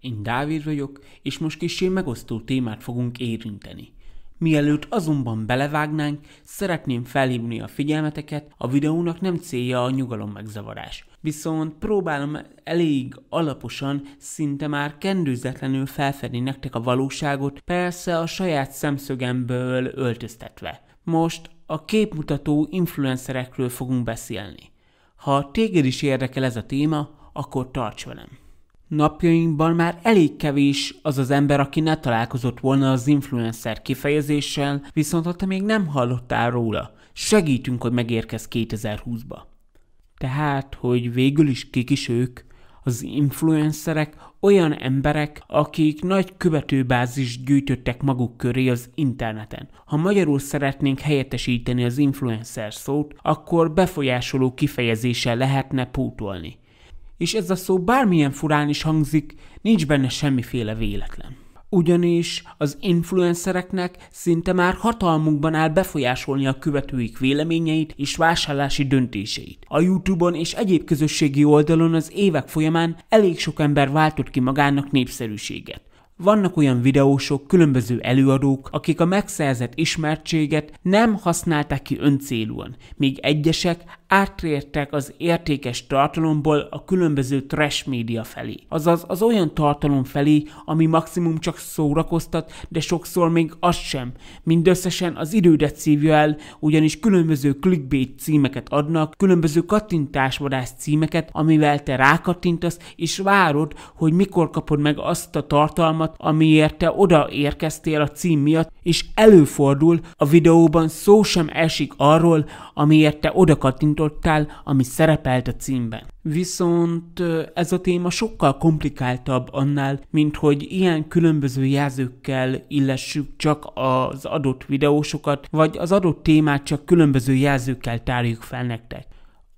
Én Dávid vagyok, és most kicsi megosztó témát fogunk érinteni. Mielőtt azonban belevágnánk, szeretném felhívni a figyelmeteket, a videónak nem célja a nyugalom megzavarás. Viszont próbálom elég alaposan, szinte már kendőzetlenül felfedni nektek a valóságot, persze a saját szemszögemből öltöztetve. Most a képmutató influencerekről fogunk beszélni. Ha téged is érdekel ez a téma, akkor tarts velem! Napjainkban már elég kevés az az ember, aki ne találkozott volna az influencer kifejezéssel, viszont ha te még nem hallottál róla, segítünk, hogy megérkez 2020-ba. Tehát, hogy végül is kik is ők, az influencerek olyan emberek, akik nagy követőbázis gyűjtöttek maguk köré az interneten. Ha magyarul szeretnénk helyettesíteni az influencer szót, akkor befolyásoló kifejezéssel lehetne pótolni és ez a szó bármilyen furán is hangzik, nincs benne semmiféle véletlen. Ugyanis az influencereknek szinte már hatalmukban áll befolyásolni a követőik véleményeit és vásárlási döntéseit. A Youtube-on és egyéb közösségi oldalon az évek folyamán elég sok ember váltott ki magának népszerűséget. Vannak olyan videósok, különböző előadók, akik a megszerzett ismertséget nem használták ki öncélúan, míg egyesek áttértek az értékes tartalomból a különböző trash média felé. Azaz az olyan tartalom felé, ami maximum csak szórakoztat, de sokszor még az sem. Mindösszesen az idődet szívja el, ugyanis különböző clickbait címeket adnak, különböző kattintásvadász címeket, amivel te rákattintasz, és várod, hogy mikor kapod meg azt a tartalmat, amiért te oda érkeztél a cím miatt, és előfordul a videóban szó sem esik arról, amiért te oda kattintál, kattintottal, ami szerepelt a címben. Viszont ez a téma sokkal komplikáltabb annál, mint hogy ilyen különböző jelzőkkel illessük csak az adott videósokat, vagy az adott témát csak különböző jelzőkkel tárjuk fel nektek.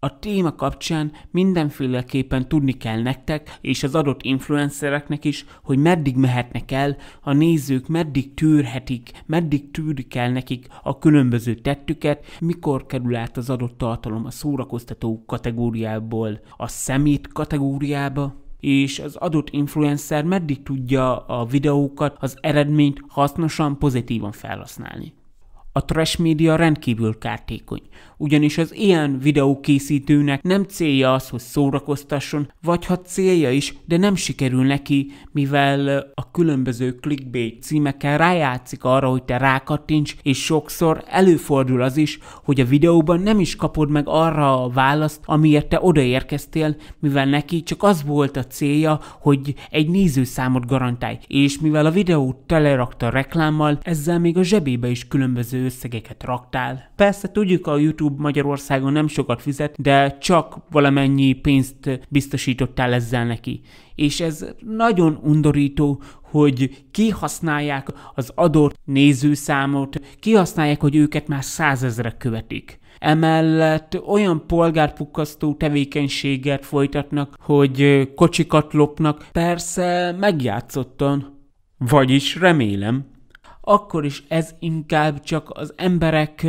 A téma kapcsán mindenféleképpen tudni kell nektek, és az adott influencereknek is, hogy meddig mehetnek el, a nézők meddig tűrhetik, meddig tűrik el nekik a különböző tettüket, mikor kerül át az adott tartalom a szórakoztató kategóriából a szemét kategóriába, és az adott influencer meddig tudja a videókat, az eredményt hasznosan, pozitívan felhasználni. A trash média rendkívül kártékony, ugyanis az ilyen videókészítőnek nem célja az, hogy szórakoztasson, vagy ha célja is, de nem sikerül neki, mivel a különböző clickbait címekkel rájátszik arra, hogy te rákattints, és sokszor előfordul az is, hogy a videóban nem is kapod meg arra a választ, amiért te odaérkeztél, mivel neki csak az volt a célja, hogy egy nézőszámot garantálj, és mivel a videót telerakta reklámmal, ezzel még a zsebébe is különböző összegeket raktál. Persze tudjuk, a YouTube Magyarországon nem sokat fizet, de csak valamennyi pénzt biztosítottál ezzel neki. És ez nagyon undorító, hogy kihasználják az adott nézőszámot, kihasználják, hogy őket már százezrek követik. Emellett olyan polgárpukkasztó tevékenységet folytatnak, hogy kocsikat lopnak, persze megjátszottan. Vagyis remélem, akkor is ez inkább csak az emberek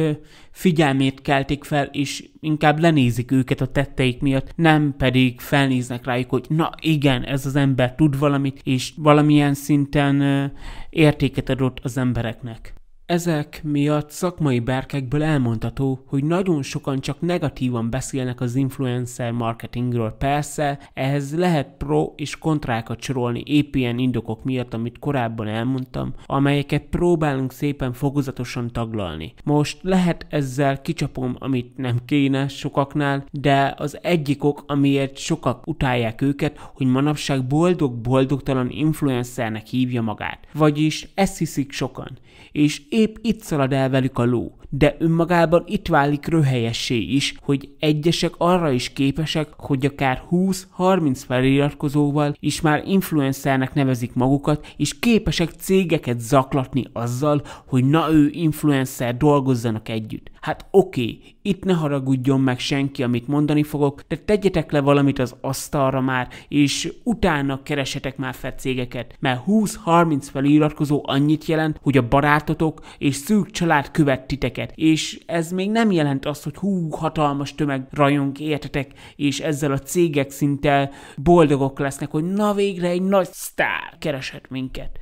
figyelmét keltik fel, és inkább lenézik őket a tetteik miatt, nem pedig felnéznek rájuk, hogy na igen, ez az ember tud valamit, és valamilyen szinten értéket adott az embereknek. Ezek miatt szakmai berkekből elmondható, hogy nagyon sokan csak negatívan beszélnek az influencer marketingről. Persze, ehhez lehet pro és kontrákat sorolni épp ilyen indokok miatt, amit korábban elmondtam, amelyeket próbálunk szépen fokozatosan taglalni. Most lehet ezzel kicsapom, amit nem kéne sokaknál, de az egyik ok, amiért sokak utálják őket, hogy manapság boldog-boldogtalan influencernek hívja magát. Vagyis ezt hiszik sokan. És épp itt szalad el velük a ló, de önmagában itt válik röhelyessé is, hogy egyesek arra is képesek, hogy akár 20-30 feliratkozóval is már influencernek nevezik magukat, és képesek cégeket zaklatni azzal, hogy na ő influencer dolgozzanak együtt. Hát oké, okay, itt ne haragudjon meg senki, amit mondani fogok, de tegyetek le valamit az asztalra már, és utána keresetek már fel cégeket, mert 20-30 feliratkozó annyit jelent, hogy a barátotok és szűk család követ titeket, és ez még nem jelent azt, hogy hú, hatalmas tömeg rajong értetek, és ezzel a cégek szinte boldogok lesznek, hogy na végre egy nagy sztár keresett minket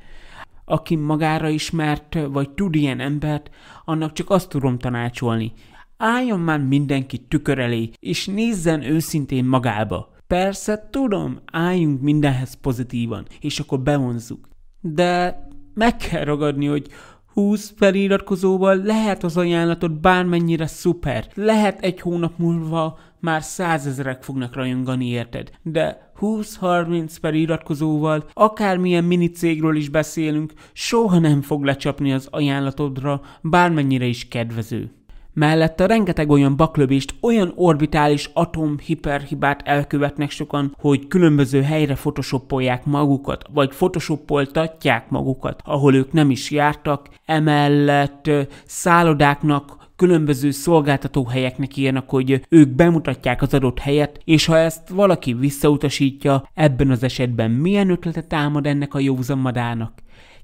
aki magára ismert, vagy tud ilyen embert, annak csak azt tudom tanácsolni. Álljon már mindenki tükör elé, és nézzen őszintén magába. Persze, tudom, álljunk mindenhez pozitívan, és akkor bevonzuk. De meg kell ragadni, hogy 20 feliratkozóval lehet az ajánlatot bármennyire szuper. Lehet egy hónap múlva már százezerek fognak rajongani érted. De 20-30 feliratkozóval, akármilyen mini cégről is beszélünk, soha nem fog lecsapni az ajánlatodra, bármennyire is kedvező. Mellette rengeteg olyan baklövést, olyan orbitális atom hiperhibát elkövetnek sokan, hogy különböző helyre photoshopolják magukat, vagy photoshopoltatják magukat, ahol ők nem is jártak, emellett szállodáknak, különböző szolgáltatóhelyeknek írnak, hogy ők bemutatják az adott helyet, és ha ezt valaki visszautasítja, ebben az esetben milyen ötletet támad ennek a józan madárnak?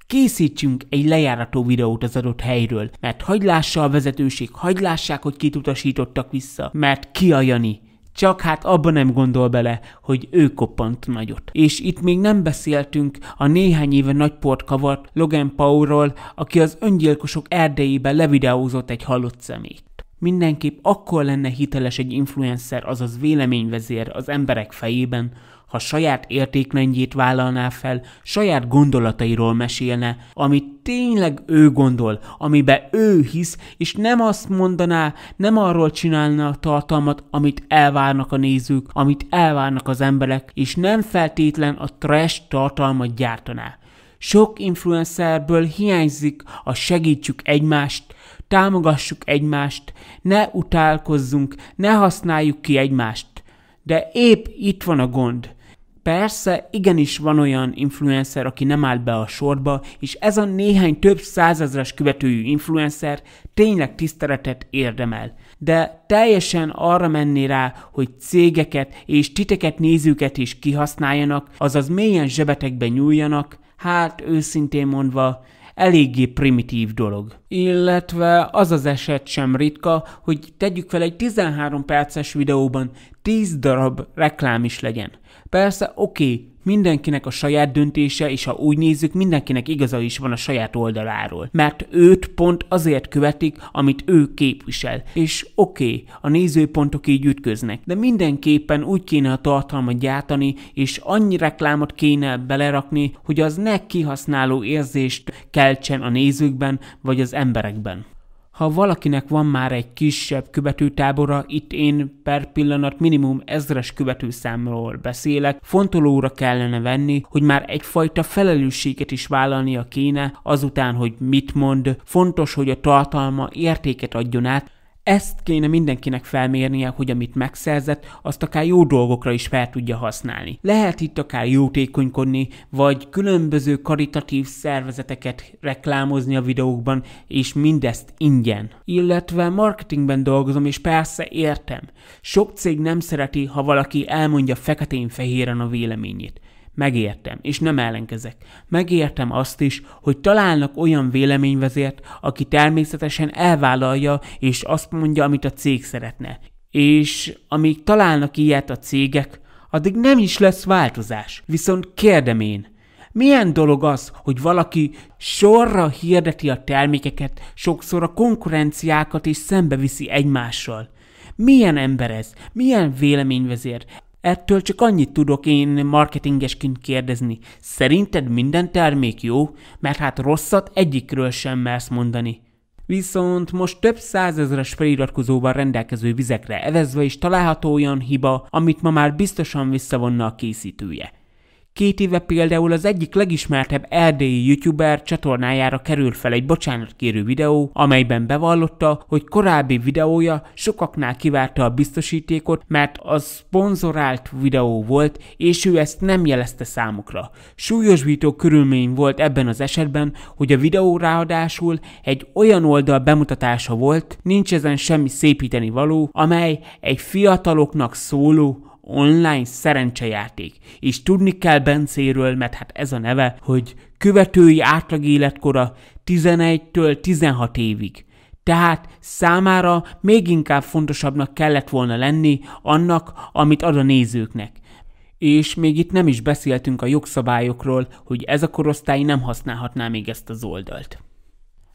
Készítsünk egy lejárató videót az adott helyről, mert hagyd lássa a vezetőség, hagyd lássák, hogy kit utasítottak vissza, mert ki a Jani. Csak hát abban nem gondol bele, hogy ő koppant nagyot. És itt még nem beszéltünk a néhány éve nagy port kavart Logan Paulról, aki az öngyilkosok erdejében levideózott egy halott szemét. Mindenképp akkor lenne hiteles egy influencer, azaz véleményvezér az emberek fejében, ha saját értékrendjét vállalná fel, saját gondolatairól mesélne, amit tényleg ő gondol, amibe ő hisz, és nem azt mondaná, nem arról csinálna a tartalmat, amit elvárnak a nézők, amit elvárnak az emberek, és nem feltétlen a trash tartalmat gyártaná. Sok influencerből hiányzik a segítsük egymást, támogassuk egymást, ne utálkozzunk, ne használjuk ki egymást. De épp itt van a gond. Persze, igenis van olyan influencer, aki nem áll be a sorba, és ez a néhány több százezres követőjű influencer tényleg tiszteletet érdemel. De teljesen arra menni rá, hogy cégeket és titeket nézőket is kihasználjanak, azaz mélyen zsebetekbe nyúljanak, hát őszintén mondva, eléggé primitív dolog. Illetve az az eset sem ritka, hogy tegyük fel egy 13 perces videóban 10 darab reklám is legyen. Persze, oké, okay, mindenkinek a saját döntése, és ha úgy nézzük, mindenkinek igaza is van a saját oldaláról. Mert őt pont azért követik, amit ő képvisel. És oké, okay, a nézőpontok így ütköznek, de mindenképpen úgy kéne a tartalmat gyártani, és annyi reklámot kéne belerakni, hogy az ne kihasználó érzést keltsen a nézőkben, vagy az emberekben. Ha valakinek van már egy kisebb követőtábora, itt én per pillanat minimum ezres követőszámról beszélek, fontolóra kellene venni, hogy már egyfajta felelősséget is vállalnia kéne azután, hogy mit mond, fontos, hogy a tartalma értéket adjon át, ezt kéne mindenkinek felmérnie, hogy amit megszerzett, azt akár jó dolgokra is fel tudja használni. Lehet itt akár jótékonykodni, vagy különböző karitatív szervezeteket reklámozni a videókban, és mindezt ingyen. Illetve marketingben dolgozom, és persze értem. Sok cég nem szereti, ha valaki elmondja feketén-fehéren a véleményét. Megértem, és nem ellenkezek. Megértem azt is, hogy találnak olyan véleményvezért, aki természetesen elvállalja, és azt mondja, amit a cég szeretne. És amíg találnak ilyet a cégek, addig nem is lesz változás. Viszont kérdem én, milyen dolog az, hogy valaki sorra hirdeti a termékeket, sokszor a konkurenciákat is szembeviszi egymással? Milyen ember ez? Milyen véleményvezér? Ettől csak annyit tudok én marketingesként kérdezni. Szerinted minden termék jó? Mert hát rosszat egyikről sem mersz mondani. Viszont most több százezres feliratkozóval rendelkező vizekre evezve is található olyan hiba, amit ma már biztosan visszavonna a készítője. Két éve például az egyik legismertebb erdélyi youtuber csatornájára került fel egy bocsánatkérő videó, amelyben bevallotta, hogy korábbi videója sokaknál kivárta a biztosítékot, mert az szponzorált videó volt, és ő ezt nem jelezte számukra. Súlyosbító körülmény volt ebben az esetben, hogy a videó ráadásul egy olyan oldal bemutatása volt, nincs ezen semmi szépíteni való, amely egy fiataloknak szóló online szerencsejáték. És tudni kell Bencéről, mert hát ez a neve, hogy követői átlag életkora 11-től 16 évig. Tehát számára még inkább fontosabbnak kellett volna lenni annak, amit ad a nézőknek. És még itt nem is beszéltünk a jogszabályokról, hogy ez a korosztály nem használhatná még ezt az oldalt.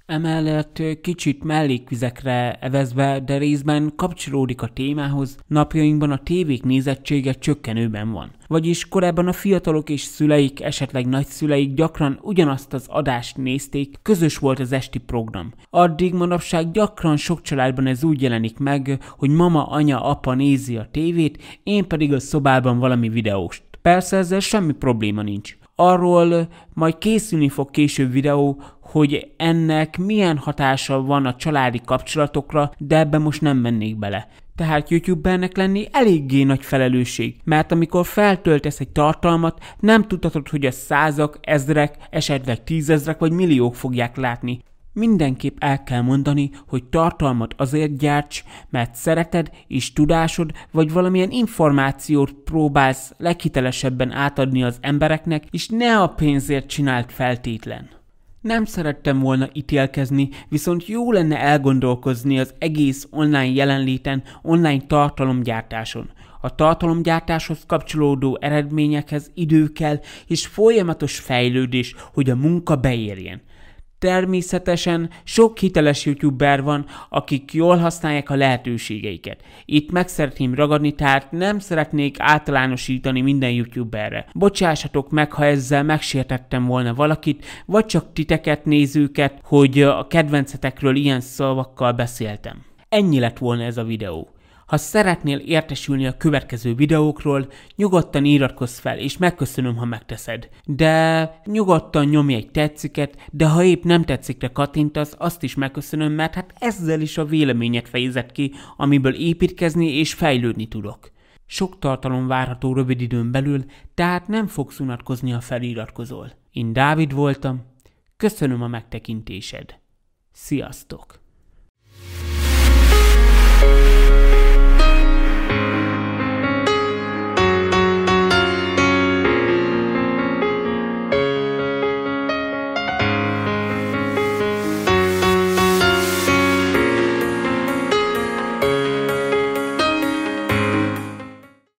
Emellett kicsit mellékvizekre evezve, de részben kapcsolódik a témához, napjainkban a tévék nézettsége csökkenőben van. Vagyis korábban a fiatalok és szüleik, esetleg nagyszüleik gyakran ugyanazt az adást nézték, közös volt az esti program. Addig manapság gyakran sok családban ez úgy jelenik meg, hogy mama, anya, apa nézi a tévét, én pedig a szobában valami videóst. Persze ezzel semmi probléma nincs. Arról majd készülni fog később videó, hogy ennek milyen hatása van a családi kapcsolatokra, de ebbe most nem mennék bele. Tehát youtubernek lenni eléggé nagy felelősség, mert amikor feltöltesz egy tartalmat, nem tudhatod, hogy a százak, ezrek, esetleg tízezrek vagy milliók fogják látni. Mindenképp el kell mondani, hogy tartalmat azért gyárts, mert szereted és tudásod, vagy valamilyen információt próbálsz leghitelesebben átadni az embereknek, és ne a pénzért csinált feltétlen. Nem szerettem volna ítélkezni, viszont jó lenne elgondolkozni az egész online jelenléten, online tartalomgyártáson. A tartalomgyártáshoz kapcsolódó eredményekhez idő kell, és folyamatos fejlődés, hogy a munka beérjen. Természetesen sok hiteles youtuber van, akik jól használják a lehetőségeiket. Itt meg szeretném ragadni, tehát nem szeretnék általánosítani minden youtuberre. Bocsássatok meg, ha ezzel megsértettem volna valakit, vagy csak titeket nézőket, hogy a kedvencetekről ilyen szavakkal beszéltem. Ennyi lett volna ez a videó. Ha szeretnél értesülni a következő videókról, nyugodtan iratkozz fel, és megköszönöm, ha megteszed. De nyugodtan nyomj egy tetsziket, de ha épp nem tetszik, kattintasz, azt is megköszönöm, mert hát ezzel is a véleményet fejezett ki, amiből építkezni és fejlődni tudok. Sok tartalom várható rövid időn belül, tehát nem fogsz unatkozni, ha feliratkozol. Én Dávid voltam, köszönöm a megtekintésed. Sziasztok!